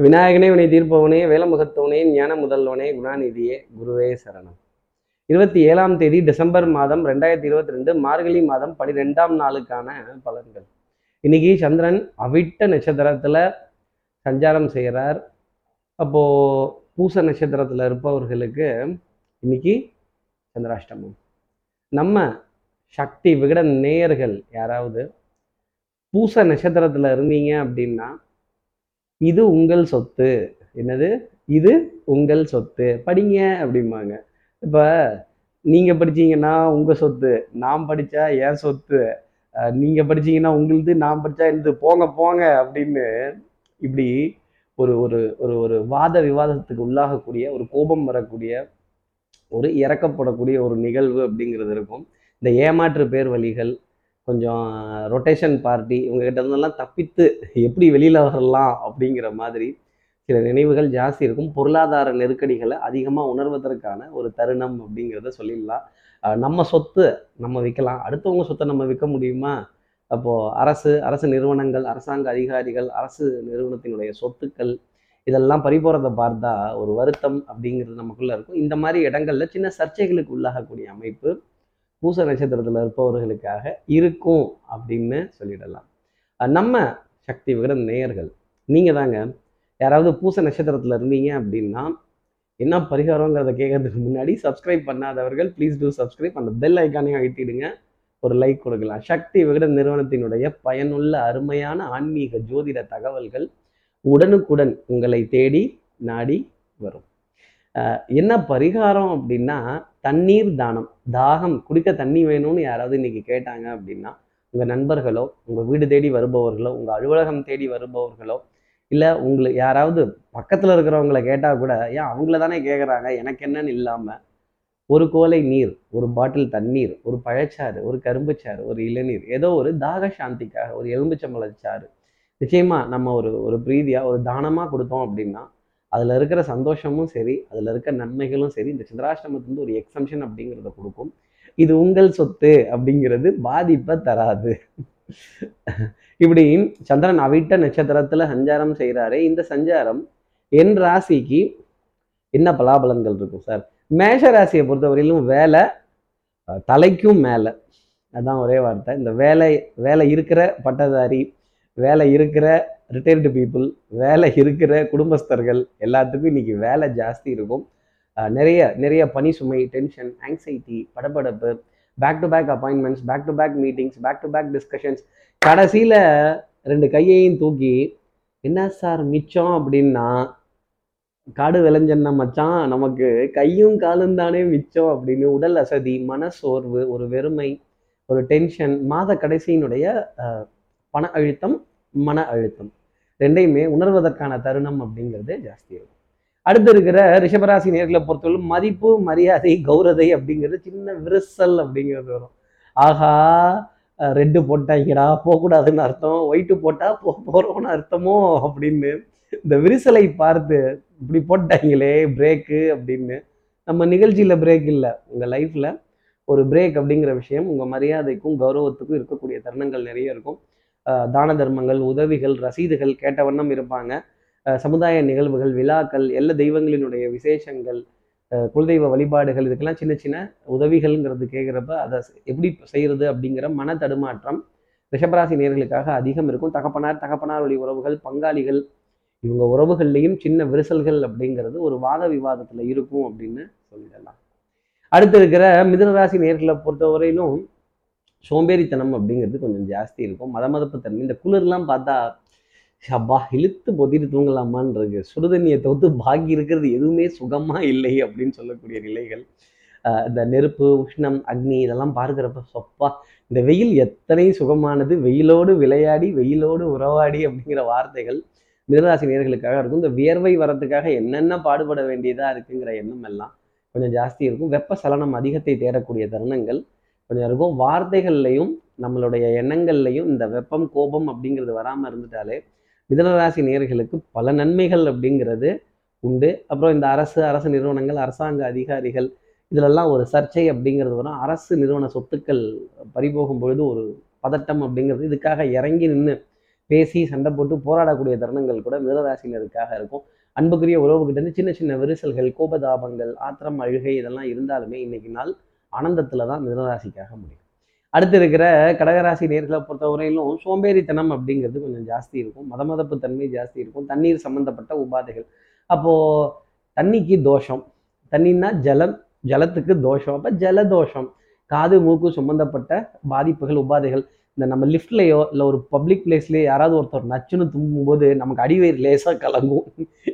விநாயகனே வினை தீர்ப்பவனே வேலமுகத்தவனே ஞான முதல்வனே குணாநிதியே குருவே சரணம். இருபத்தி ஏழாம் தேதி டிசம்பர் மாதம் ரெண்டாயிரத்தி இருபத்தி ரெண்டு மார்கழி மாதம் பனிரெண்டாம் நாளுக்கான பலன்கள். இன்னைக்கு சந்திரன் அவிட்ட நட்சத்திரத்துல சஞ்சாரம் செய்கிறார். அப்போ பூச நட்சத்திரத்துல இருப்பவர்களுக்கு இன்னைக்கு சந்திராஷ்டமம். நம்ம சக்தி விகட நேயர்கள் யாராவது பூச நட்சத்திரத்துல இருந்தீங்க அப்படின்னா இது உங்கள் சொத்து. என்னது? இது உங்கள் சொத்து. படிங்க அப்படிம்பாங்க. இப்போ நீங்கள் படிச்சீங்கன்னா உங்கள் சொத்து நான் படித்தா என் சொத்து. நீங்கள் படிச்சீங்கன்னா உங்களுது நான் படித்தா என்னது? போங்க போங்க அப்படின்னு இப்படி ஒரு ஒரு ஒரு ஒரு வாத விவாதத்துக்கு உள்ளாகக்கூடிய ஒரு கோபம் வரக்கூடிய ஒரு இறக்கப்படக்கூடிய ஒரு நிகழ்வு அப்படிங்கிறது இருக்கும். இந்த ஏமாற்று பேர் வழிகள் கொஞ்சம் ரொட்டேஷன் பார்ட்டி இவங்ககிட்ட இருந்தெல்லாம் தப்பித்து எப்படி வெளியில் வரலாம் அப்படிங்கிற மாதிரி சில நினைவுகள் ஜாஸ்தி இருக்கும். பொருளாதார நெருக்கடிகளை அதிகமாக உணர்வதற்கான ஒரு தருணம் அப்படிங்கிறத சொல்லிடலாம். நம்ம சொத்து நம்ம விற்கலாம். அடுத்தவங்க சொத்தை நம்ம விற்க முடியுமா? அப்போது அரசு அரசு நிறுவனங்கள் அரசாங்க அதிகாரிகள் அரசு நிறுவனத்தினுடைய சொத்துக்கள் இதெல்லாம் பறிபோறதை பார்த்தா ஒரு வருத்தம் அப்படிங்கிறது நமக்குள்ளே இருக்கும். இந்த மாதிரி இடங்கள்ல சின்ன சர்ச்சைகளுக்கு உள்ளாகக்கூடிய அமைப்பு பூச நட்சத்திரத்தில் இருப்பவர்களுக்காக இருக்கும் அப்படின்னு சொல்லிடலாம். நம்ம சக்தி விகிட நேயர்கள் நீங்கள் தாங்க. யாராவது பூச நட்சத்திரத்தில் இருந்தீங்க அப்படின்னா என்ன பரிகாரங்கிறத கேட்கறதுக்கு முன்னாடி சப்ஸ்கிரைப் பண்ணாதவர்கள் ப்ளீஸ் டூ சப்ஸ்கிரைப் அந்த பெல் ஐக்கானையும் அழுத்திடுங்க. ஒரு லைக் கொடுக்கலாம். சக்தி விகிட நிறுவனத்தினுடைய பயனுள்ள அருமையான ஆன்மீக ஜோதிட தகவல்கள் உடனுக்குடன் உங்களை தேடி நாடி வரும். என்ன பரிகாரம் அப்படின்னா தண்ணீர் தானம். தாகம் குடிக்க தண்ணி வேணும்னு யாராவது இன்னைக்கு கேட்டாங்க அப்படின்னா உங்கள் நண்பர்களோ உங்கள் வீடு தேடி வருபவர்களோ உங்கள் அலுவலகம் தேடி வருபவர்களோ இல்லை உங்களை யாராவது பக்கத்தில் இருக்கிறவங்கள கேட்டால் கூட ஏன் அவங்கள தானே கேட்குறாங்க எனக்கு என்னன்னு இல்லாமல் ஒரு கோலை நீர் ஒரு பாட்டில் தண்ணீர் ஒரு பழச்சாறு ஒரு கரும்புச்சாறு ஒரு இளநீர் ஏதோ ஒரு தாக சாந்திக்காக ஒரு எலும்புச்சம்பளச்சாறு நிச்சயமாக நம்ம ஒரு ஒரு பிரீதியாக ஒரு தானமாக கொடுத்தோம் அப்படின்னா அதில் இருக்கிற சந்தோஷமும் சரி அதில் இருக்கிற நன்மைகளும் சரி இந்த சந்திராஷ்டமத்துலேருந்து ஒரு எக்ஸம்ஷன் அப்படிங்கிறத கொடுக்கும். இது உங்கள் சொத்து அப்படிங்கிறது பாதிப்பை தராது. இப்படி சந்திரன் அவிட்ட நட்சத்திரத்தில் சஞ்சாரம் செய்கிறாரு இந்த சஞ்சாரம் என் ராசிக்கு என்ன பலாபலன்கள் இருக்கும் சார்? மேஷ ராசியை பொறுத்தவரையிலும் வேலை தலைக்கும் மேலே. அதான் ஒரே வார்த்தை. இந்த வேலை வேலை இருக்கிற பட்டதாரி வேலை இருக்கிற ரிட்டையர்டு பீப்புள் வேலை இருக்கிற குடும்பஸ்தர்கள் எல்லாத்துக்கும் இன்னைக்கு வேலை ஜாஸ்தி இருக்கும். நிறைய நிறைய பனி சுமை டென்ஷன் ஆங்ஸைட்டி படபடப்பு back to back appointments back to back meetings back to back discussions கடைசியில் ரெண்டு கையையும் தூக்கி என்ன சார் மிச்சம்? அப்படின்னா காடு விளைஞ்சன்னா மச்சான் நமக்கு கையும் காலும் தானே மிச்சம் அப்படின்னு உடல் அசதி மனசோர்வு ஒரு வெறுமை ஒரு டென்ஷன் மாத கடைசியினுடைய பண அழுத்தம் மன அழுத்தம். ரெண்டையுமே உணர்வதற்கான தருணம் அப்படிங்கிறது ஜாஸ்தி இருக்கும். அடுத்து இருக்கிற ரிஷபராசி நேர்களை பொறுத்தவரை மதிப்பு மரியாதை கௌரதை அப்படிங்கிறது சின்ன விரிசல் அப்படிங்கிறது வரும். ஆகா ரெட்டு போட்டாங்கடா போகக்கூடாதுன்னு அர்த்தம் ஒயிட்டு போட்டால் போ போகிறோம்னு அர்த்தமோ அப்படின்னு இந்த விரிசலை பார்த்து இப்படி போட்டாங்களே பிரேக்கு அப்படின்னு நம்ம நிகழ்ச்சியில் பிரேக் இல்லை. உங்கள் லைஃப்பில் ஒரு பிரேக் அப்படிங்கிற விஷயம் உங்கள் மரியாதைக்கும் கௌரவத்துக்கும் இருக்கக்கூடிய தருணங்கள் நிறைய இருக்கும். தான தர்மங்கள் உதவிகள் ரசீதுகள் கேட்ட வண்ணம் இருப்பாங்க. சமுதாய நிகழ்வுகள் விழாக்கள் எல்லா தெய்வங்களினுடைய விசேஷங்கள் குலதெய்வ வழிபாடுகள் இதுக்கெல்லாம் சின்ன சின்ன உதவிகள்ங்கிறது கேட்குறப்ப அதை எப்படி செய்கிறது அப்படிங்கிற மன தடுமாற்றம் ரிஷபராசி நேர்களுக்காக அதிகம் இருக்கும். தகப்பனார் தகப்பனார் வழி உறவுகள் பங்காளிகள் இவங்க உறவுகள்லையும் சின்ன விரிசல்கள் அப்படிங்கிறது ஒரு வாத விவாதத்தில் இருக்கும் அப்படின்னு சொல்லிடலாம். அடுத்து இருக்கிற மிதுனராசி நேர்களை பொறுத்தவரையிலும் சோம்பேறித்தனம் அப்படிங்கிறது கொஞ்சம் ஜாஸ்தி இருக்கும். மத மதப்பு தன்மை இந்த குளிர்லாம் பார்த்தா அப்பா இழுத்து பொதிட்டு தூங்கலாமான்னு சுடுதண்ணியை தவிர்த்து பாக்கி இருக்கிறது எதுவுமே சுகமா இல்லை அப்படின்னு சொல்லக்கூடிய நிலைகள். இந்த நெருப்பு உஷ்ணம் அக்னி இதெல்லாம் பார்க்குறப்ப சொப்பா இந்த வெயில் எத்தனை சுகமானது வெயிலோடு விளையாடி வெயிலோடு உறவாடி அப்படிங்கிற வார்த்தைகள் மிதராசி நேர்களுக்காக இருக்கும். இந்த வியர்வை வரத்துக்காக என்னென்ன பாடுபட வேண்டியதாக இருக்குங்கிற எண்ணம் எல்லாம் கொஞ்சம் ஜாஸ்தி இருக்கும். வெப்ப சலனம் அதிகத்தை தேடக்கூடிய தருணங்கள் கொஞ்சம் இருக்கும். வார்த்தைகள்லையும் நம்மளுடைய எண்ணங்கள்லையும் இந்த வெப்பம் கோபம் அப்படிங்கிறது வராமல் இருந்துட்டாலே மிதனராசி நேர்களுக்கு பல நன்மைகள் அப்படிங்கிறது உண்டு. அப்புறம் இந்த அரசு அரசு நிறுவனங்கள் அரசாங்க அதிகாரிகள் இதிலெல்லாம் ஒரு சர்ச்சை அப்படிங்கிறது வரும். அரசு நிறுவன சொத்துக்கள் பறிபோகும் பொழுது ஒரு பதட்டம் அப்படிங்கிறது இதுக்காக இறங்கி நின்று பேசி சண்டை போட்டு போராடக்கூடிய தருணங்கள் கூட மிதனராசினருக்காக இருக்கும். அன்புக்குரிய உறவுகிட்ட இருந்து சின்ன சின்ன விரிசல்கள் கோபதாபங்கள் ஆத்திரம் அழுகை இதெல்லாம் இருந்தாலுமே இன்னைக்கு நாள் ஆனந்தத்துல தான் மிதனராசிக்காக முடியும். அடுத்து இருக்கிற கடகராசி நேர்களை பொறுத்தவரையிலும் சோம்பேறித்தனம் அப்படிங்கிறது கொஞ்சம் ஜாஸ்தி இருக்கும். மதமதப்பு தன்மை ஜாஸ்தி இருக்கும். தண்ணீர் சம்பந்தப்பட்ட உபாதைகள். அப்போ தண்ணிக்கு தோஷம். தண்ணின்னா ஜலம் ஜலத்துக்கு தோஷம். அப்போ ஜலதோஷம். காது மூக்கு சம்பந்தப்பட்ட பாதிப்புகள் உபாதைகள். இந்த நம்ம லிஃப்ட்லேயோ இல்லை ஒரு பப்ளிக் பிளேஸ்லேயோ யாராவது ஒருத்தர் நச்சுன்னு தும்பும்போது நமக்கு அடிவயிறு லேசாக கலங்கும்.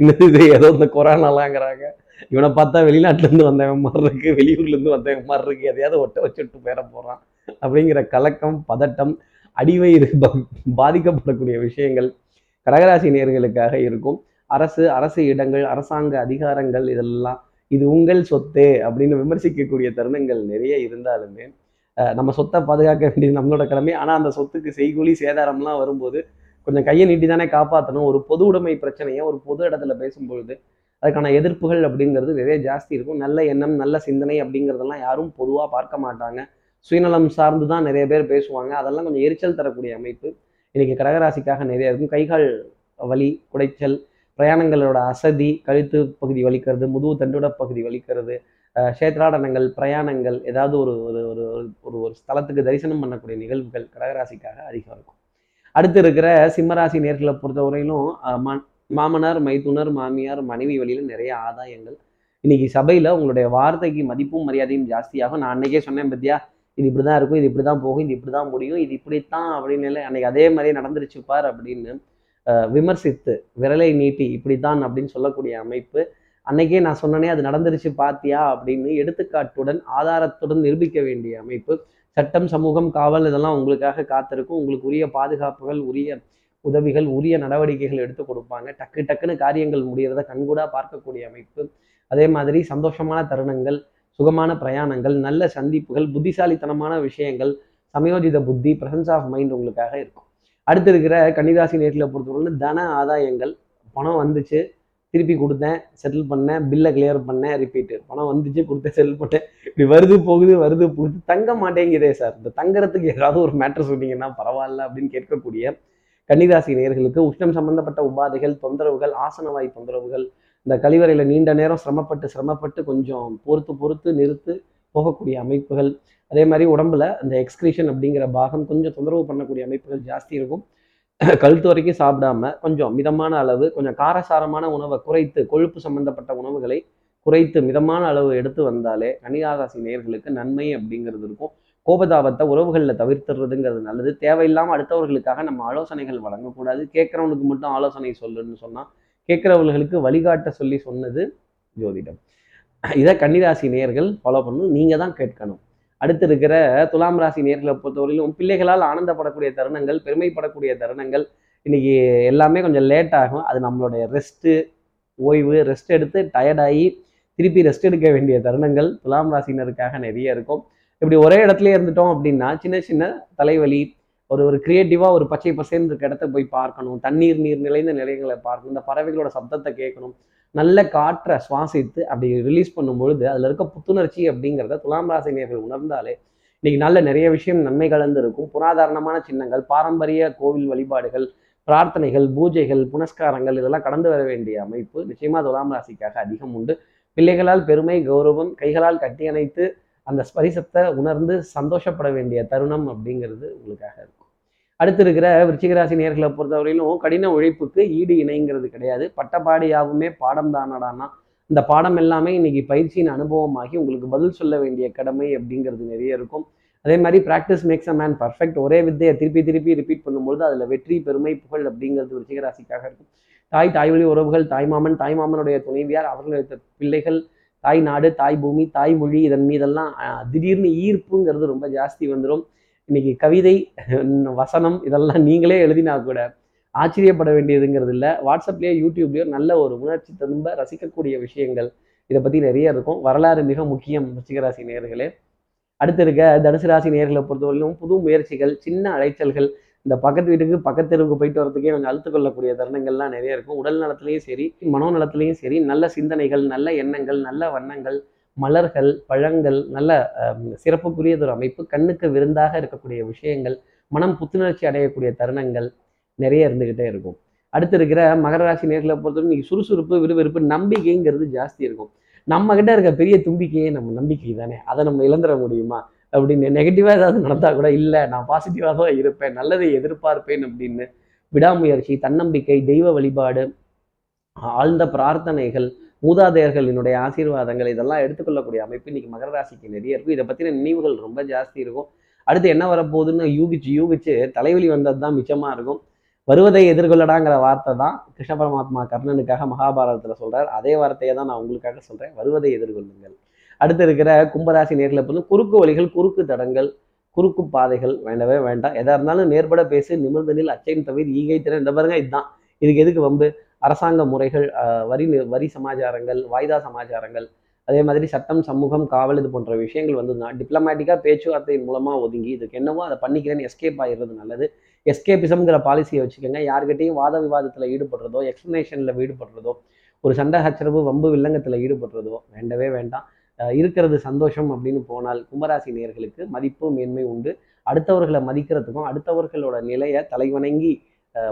இந்த இது ஏதோ இந்த கொரோனாலாங்கிறாங்க. இவனை பார்த்தா வெளிநாட்டிலேருந்து வந்தவன் மாதிரி இருக்கு வெளியூர்லேருந்து வந்தவன் மாதிரி இருக்கு எதையாவது ஒட்ட வச்சுட்டு பேர போகிறான் அப்படிங்கிற கலக்கம் பதட்டம் அடிவயிறு ப- பாதிக்கப்படக்கூடிய விஷயங்கள் கடகராசி நேர்களுக்காக இருக்கும். அரசு அரசு இடங்கள் அரசாங்க அதிகாரங்கள் இதெல்லாம் இது உங்கள் சொத்து அப்படின்னு விமர்சிக்கக்கூடிய தருணங்கள் நிறைய இருந்தாலுமே நம்ம சொத்தை பாதுகாக்க வேண்டியது நம்மளோட கடமை. ஆனால் அந்த சொத்துக்கு செய்கூலி சேதாரம்லாம் வரும்போது கொஞ்சம் கையை நீட்டி தானே காப்பாற்றணும் ஒரு பொது உடைமை பிரச்சனையை ஒரு பொது இடத்துல பேசும்பொழுது அதுக்கான எதிர்ப்புகள் அப்படிங்கிறது நிறைய ஜாஸ்தி இருக்கும். நல்ல எண்ணம் நல்ல சிந்தனை அப்படிங்கிறதெல்லாம் யாரும் பொதுவாக பார்க்க மாட்டாங்க. சுயநலம் சார்ந்து தான் நிறைய பேர் பேசுவாங்க. அதெல்லாம் கொஞ்சம் எரிச்சல் தரக்கூடிய அமைப்பு. இன்னைக்கு கடகராசிக்காக நிறைய இருக்கும். கைகால் வலி குடைச்சல் பிரயாணங்களோட அசதி கழுத்து பகுதி வலிக்கிறது முதுகு தண்டுட பகுதி வலிக்கிறது சேத்ராடனங்கள் பிரயாணங்கள் ஏதாவது ஒரு ஒரு ஒரு ஒரு- ஒரு ஸ்தலத்துக்கு தரிசனம் பண்ணக்கூடிய நிகழ்வுகள் கடகராசிக்காக அதிகம் இருக்கும். அடுத்து இருக்கிற சிம்மராசி நேர்களை பொறுத்தவரையிலும் மாமனார் மைத்துனர் மாமியார் மனைவி வழியில் நிறைய ஆதாயங்கள். இன்னைக்கு சபையில் உங்களுடைய வார்த்தைக்கு மதிப்பும் மரியாதையும் ஜாஸ்தியாகும். நான் அன்னைக்கே சொன்னேன் பத்தியா இது இப்படி தான் இருக்கும் இது இப்படி தான் போகும் இது இப்படி தான் முடியும் இது இப்படித்தான் அப்படின்னு இல்லை. அன்னைக்கு அதே மாதிரியே நடந்துருச்சு பார் அப்படின்னு விமர்சித்து விரலை நீட்டி இப்படித்தான் அப்படின்னு சொல்லக்கூடிய அமைப்பு அன்னைக்கே நான் சொன்னனே அது நடந்துருச்சு பாத்தியா அப்படின்னு எடுத்துக்காட்டுடன் ஆதாரத்துடன் நிரூபிக்க வேண்டிய அமைப்பு. சட்டம் சமூகம் காவல் இதெல்லாம் உங்களுக்காக காத்திருக்கும். உங்களுக்கு உரிய பாதுகாப்புகள் உரிய உதவிகள் உரிய நடவடிக்கைகள் எடுத்து கொடுப்பாங்க. டக்கு டக்குன்னு காரியங்கள் முடிகிறத கண்கூடாக பார்க்கக்கூடிய அமைப்பு. அதே மாதிரி சந்தோஷமான தருணங்கள் சுகமான பிரயாணங்கள் நல்ல சந்திப்புகள் புத்திசாலித்தனமான விஷயங்கள் சமயோஜித புத்தி பிரசன்ஸ் ஆஃப் மைண்ட் உங்களுக்காக இருக்கும். அடுத்து இருக்கிற கன்னிராசி நேரத்தில் பொறுத்தவரை தன ஆதாயங்கள். பணம் வந்துச்சு திருப்பி கொடுத்தேன் செட்டில் பண்ணேன் பில்லை கிளியர் பண்ணேன் ரிப்பீட்டு பணம் வந்துச்சு கொடுத்தேன் செட்டில் பண்ணேன். இப்படி வருது போகுது வருது போகுது. தங்க மாட்டேங்குதே சார் இந்த தங்குறதுக்கு ஏதாவது ஒரு மேட்ரு சொன்னீங்கன்னா பரவாயில்ல அப்படின்னு கேட்கக்கூடிய கன்னிராசி நேயர்களுக்கு உஷ்ணம் சம்பந்தப்பட்ட உபாதைகள் தொந்தரவுகள் ஆசனவாய் தொந்தரவுகள். இந்த கழிவறையில் நீண்ட நேரம் சிரமப்பட்டு சிரமப்பட்டு கொஞ்சம் பொறுத்து பொறுத்து நிறுத்து போகக்கூடிய அமைப்புகள். அதே மாதிரி உடம்புல அந்த எக்ஸ்கிரீஷன் அப்படிங்கிற பாகம் கொஞ்சம் தொந்தரவு பண்ணக்கூடிய அமைப்புகள் ஜாஸ்தி இருக்கும். கழுத்து வரைக்கும் சாப்பிடாம கொஞ்சம் மிதமான அளவு கொஞ்சம் காரசாரமான உணவை குறைத்து கொழுப்பு சம்பந்தப்பட்ட உணவுகளை குறைத்து மிதமான அளவு எடுத்து வந்தாலே கன்னிராசி நேயர்களுக்கு நன்மை அப்படிங்கிறது இருக்கும். கோபதாபத்தை உறவுகளில் தவிர்த்துறதுங்கிறது நல்லது. தேவையில்லாமல் அடுத்தவர்களுக்காக நம்ம ஆலோசனைகள் வழங்கக்கூடாது. கேட்குறவனுக்கு மட்டும் ஆலோசனை சொல்லுன்னு சொன்னால் கேட்குறவர்களுக்கு வழிகாட்ட சொல்லி சொன்னது ஜோதிடம். இதை கன்னிராசி நேயர்கள் ஃபாலோ பண்ணணும். நீங்கள் தான் கேட்கணும். அடுத்து இருக்கிற துலாம் ராசி நேர்களை பொறுத்தவரையிலும் பிள்ளைகளால் ஆனந்தப்படக்கூடிய தருணங்கள் பெருமைப்படக்கூடிய தருணங்கள் இன்னைக்கு எல்லாமே கொஞ்சம் லேட் ஆகும். அது நம்மளுடைய ரெஸ்ட்டு ஓய்வு ரெஸ்ட் எடுத்து டயர்டாகி திருப்பி ரெஸ்ட் எடுக்க வேண்டிய தருணங்கள் துலாம் ராசினருக்காக நிறைய இருக்கும். இப்படி ஒரே இடத்துல இருந்துட்டோம் அப்படின்னா சின்ன சின்ன தலைவலி ஒரு ஒரு கிரியேட்டிவாக ஒரு பச்சை பசேன்னு இருக்க இடத்த போய் பார்க்கணும். தண்ணீர் நீர் நிறைந்த நிலையங்களை பார்க்கணும். இந்த பறவைகளோட சப்தத்தை கேட்கணும். நல்ல காற்றை சுவாசித்து அப்படி ரிலீஸ் பண்ணும் பொழுது அதில் இருக்க புத்துணர்ச்சி அப்படிங்கிறத துலாம் ராசினியர்கள் உணர்ந்தாலே இன்னைக்கு நல்ல நிறைய விஷயம் நன்மை கலந்து இருக்கும் புராதாரணமான சின்னங்கள் பாரம்பரிய கோவில் வழிபாடுகள் பிரார்த்தனைகள் பூஜைகள் புனஸ்காரங்கள் இதெல்லாம் கடந்து வர வேண்டிய அமைப்பு நிச்சயமாக துலாம் ராசிக்காக அதிகம் உண்டு. பிள்ளைகளால் பெருமை கௌரவம் கைகளால் கட்டி அணைத்து அந்த ஸ்பரிசத்தை உணர்ந்து சந்தோஷப்பட வேண்டிய தருணம் அப்படிங்கிறது உங்களுக்காக இருக்கும். அடுத்து இருக்கிற விருச்சிகராசி நேர்களை பொறுத்தவரையிலும் கடின உழைப்புக்கு ஈடு இணைங்கிறது கிடையாது. பட்டப்பாடியாகவுமே பாடம் தானடானா இந்த பாடம் எல்லாமே இன்னைக்கு பயிற்சியின் அனுபவமாகி உங்களுக்கு பதில் சொல்ல வேண்டிய கடமை அப்படிங்கிறது நிறைய இருக்கும். அதே மாதிரி practice makes a man perfect ஒரே வித்தையை திருப்பி திருப்பி ரிப்பீட் பண்ணும்பொழுது அதில் வெற்றி பெருமை புகழ் அப்படிங்கிறது விருச்சிகராசிக்காக இருக்கும். தாய் தாய் வழி உறவுகள் தாய்மாமன் தாய்மாமனுடைய துணைவியார் அவர்களுடைய பிள்ளைகள் தாய் நாடு தாய் பூமி தாய் மொழி இதன் மீதெல்லாம் திடீர்னு ஈர்ப்புங்கிறது ரொம்ப ஜாஸ்தி வந்துடும் இன்னைக்கு கவிதை வசனம் இதெல்லாம் நீங்களே எழுதினா கூட ஆச்சரியப்பட வேண்டியதுங்கிறது இல்லை. வாட்ஸ்அப்லேயோ யூடியூப்லேயோ நல்ல ஒரு உணர்ச்சி திரும்ப ரசிக்கக்கூடிய விஷயங்கள். இதை பற்றி நிறைய இருக்கும். வரலாறு மிக முக்கியம் ரிச்சிகராசி நேயர்களே. அடுத்து இருக்க தனுசு ராசி நேர்களை பொறுத்தவரையிலும் புது முயற்சிகள் சின்ன அலைச்சல்கள் இந்த பக்கத்து வீட்டுக்கு பக்கத்து தெருவுக்கு போயிட்டு வரதுக்கே கொஞ்சம் அழுத்து கொள்ளக்கூடிய தருணங்கள்லாம் நிறைய இருக்கும். உடல் நலத்திலையும் சரி மனோ மனோநலத்திலையும் சரி நல்ல சிந்தனைகள் நல்ல எண்ணங்கள் நல்ல வண்ணங்கள் மலர்கள் பழங்கள் நல்ல சிறப்புக்குரியதொரு அமைப்பு கண்ணுக்கு விருந்தாக இருக்கக்கூடிய விஷயங்கள் மனம் புத்துணர்ச்சி அடையக்கூடிய தருணங்கள் நிறைய இருந்துக்கிட்டே இருக்கும். அடுத்து இருக்கிற மகர ராசி நேர்களை பொறுத்தவரை இன்னைக்கு சுறுசுறுப்பு விறுவிறுப்பு நம்பிக்கைங்கிறது ஜாஸ்தி இருக்கும். நம்ம கிட்ட இருக்க பெரிய தும்பிக்கையே நம்ம நம்பிக்கை தானே? அதை நம்ம இழந்துட முடியுமா? அப்படின்னு நெகட்டிவாக ஏதாவது நடந்தால் கூட இல்லை நான் பாசிட்டிவாக தான் இருப்பேன் நல்லதை எதிர்பார்ப்பேன் அப்படின்னு விடாமுயற்சி தன்னம்பிக்கை தெய்வ வழிபாடு ஆழ்ந்த பிரார்த்தனைகள் மூதாதையர்களினுடைய ஆசீர்வாதங்கள் இதெல்லாம் எடுத்துக்கொள்ளக்கூடிய அமைப்பு இன்னைக்கு மகர ராசிக்கு நிறைய இருக்கும் இதை பற்றின நினைவுகள் ரொம்ப ஜாஸ்தி இருக்கும். அடுத்து என்ன வரப்போகுதுன்னு யூகிச்சு யூகிச்சு தலைவலி வந்தது தான் மிச்சமாக இருக்கும். வருவதை எதிர்கொள்ளடாங்கிற வார்த்தை தான் கிருஷ்ண பரமாத்மா கர்ணனுக்காக மகாபாரதத்தில் சொல்கிறார் அதே வார்த்தையை தான் நான் உங்களுக்காக சொல்கிறேன் வருவதை எதிர்கொள்ளுங்கள். அடுத்து இருக்கிற கும்பராசி நேரில் வந்து குறுக்கு வழிகள் குறுக்கு தடங்கள் குறுக்கு பாதைகள் வேண்டவே வேண்டாம். எதா இருந்தாலும் நேர்பட பேசு நிமிர்ந்தனில் அச்சையின் தவிர ஈகை திறன் இந்த பாருங்க இதுதான். இதுக்கு எதுக்கு வம்பு? அரசாங்க முறைகள் வரி வரி சமாச்சாரங்கள் வாய்தா சமாச்சாரங்கள் அதே மாதிரி சட்டம் சமூகம் காவல் இது போன்ற விஷயங்கள் வந்ததுன்னா டிப்ளமேட்டிக்காக பேச்சுவார்த்தையின் மூலமாக ஒதுங்கி இதுக்கு என்னவோ அதை பண்ணிக்கிறேன்னு எஸ்கேப் ஆகிடுறது நல்லது. எஸ்கேபிசம்ங்கிற பாலிசியை வச்சுக்கோங்க. யார்கிட்டையும் வாத விவாதத்தில் ஈடுபடுறதோ எக்ஸ்ப்ளனேஷனில் ஈடுபடுறதோ ஒரு சண்டை ஹச்சரவு வம்பு வில்லங்கத்தில் ஈடுபடுறதோ வேண்டவே வேண்டாம். இருக்கிறது சந்தோஷம் அப்படின்னு போனால் கும்பராசி நேயர்களுக்கு மதிப்பு மேன்மை உண்டு. அடுத்தவர்களை மதிக்கிறதுக்கும் அடுத்தவர்களோட நிலையை தலைவணங்கி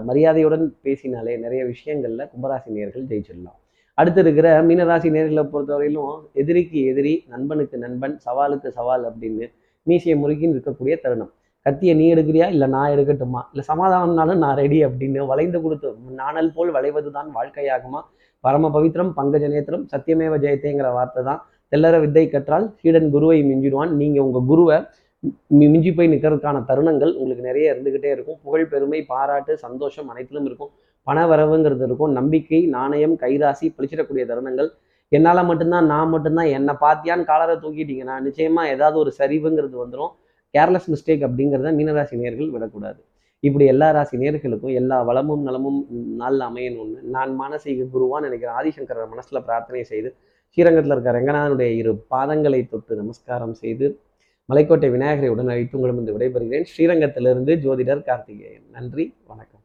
மரியாதையுடன் பேசினாலே நிறைய விஷயங்களில் கும்பராசி நேர்கள் ஜெயிச்சிடலாம். அடுத்து இருக்கிற மீனராசி நேர்களை பொறுத்தவரையிலும் எதிரிக்கு எதிரி நண்பனுக்கு நண்பன் சவாலுக்கு சவால் அப்படின்னு மீசியை முறுக்கின்னு இருக்கக்கூடிய தருணம். கத்தியை நீ எடுக்கிறியா? இல்லை நான் எடுக்கட்டுமா? இல்லை சமாதானம்னாலும் நான் ரெடி அப்படின்னு வளைந்து கொடுத்து நாணல் போல் வளைவது தான் வாழ்க்கையாகுமா? பரம பவித்திரம் பங்கஜ நேத்திரம் சத்தியமேவ ஜெயத்தேங்கிற வார்த்தை தான் தெல்லற வித்தை கற்றால் சீடன் குருவை மிஞ்சிடுவான். நீங்கள் உங்கள் குருவை மிஞ்சி போய் நிற்கிறதுக்கான தருணங்கள் உங்களுக்கு நிறைய இருந்துக்கிட்டே இருக்கும். புகழ் பெருமை பாராட்டு சந்தோஷம் அனைத்திலும் இருக்கும். பண வரவுங்கிறது இருக்கும். நம்பிக்கை நாணயம் கைராசி பழிச்சிடக்கூடிய தருணங்கள். என்னால் மட்டும்தான் நான் மட்டும்தான் என்னை பார்த்தியான்னு காலரை தூக்கிட்டீங்கன்னா நிச்சயமாக ஏதாவது ஒரு சரிவுங்கிறது வந்துடும் கேர்லெஸ் மிஸ்டேக் அப்படிங்கிறத மீனராசி நேர்கள் விடக்கூடாது. இப்படி எல்லா ராசி நேர்களுக்கும் எல்லா வளமும் நலமும் நாளில் அமையணும்னு நான் மானசீக குருவான்னு நினைக்கிறேன் ஆதிசங்கரர் மனசில் பிரார்த்தனை செய்து ஸ்ரீரங்கத்தில் இருக்க ரங்கநாதனுடைய இரு பாதங்களை தொட்டு நமஸ்காரம் செய்து மலைக்கோட்டை விநாயகரை உடன் அழைத்து உங்களிடம் விடைபெறுகிறேன். ஸ்ரீரங்கத்திலிருந்து ஜோதிடர் கார்த்திகேயன். நன்றி வணக்கம்.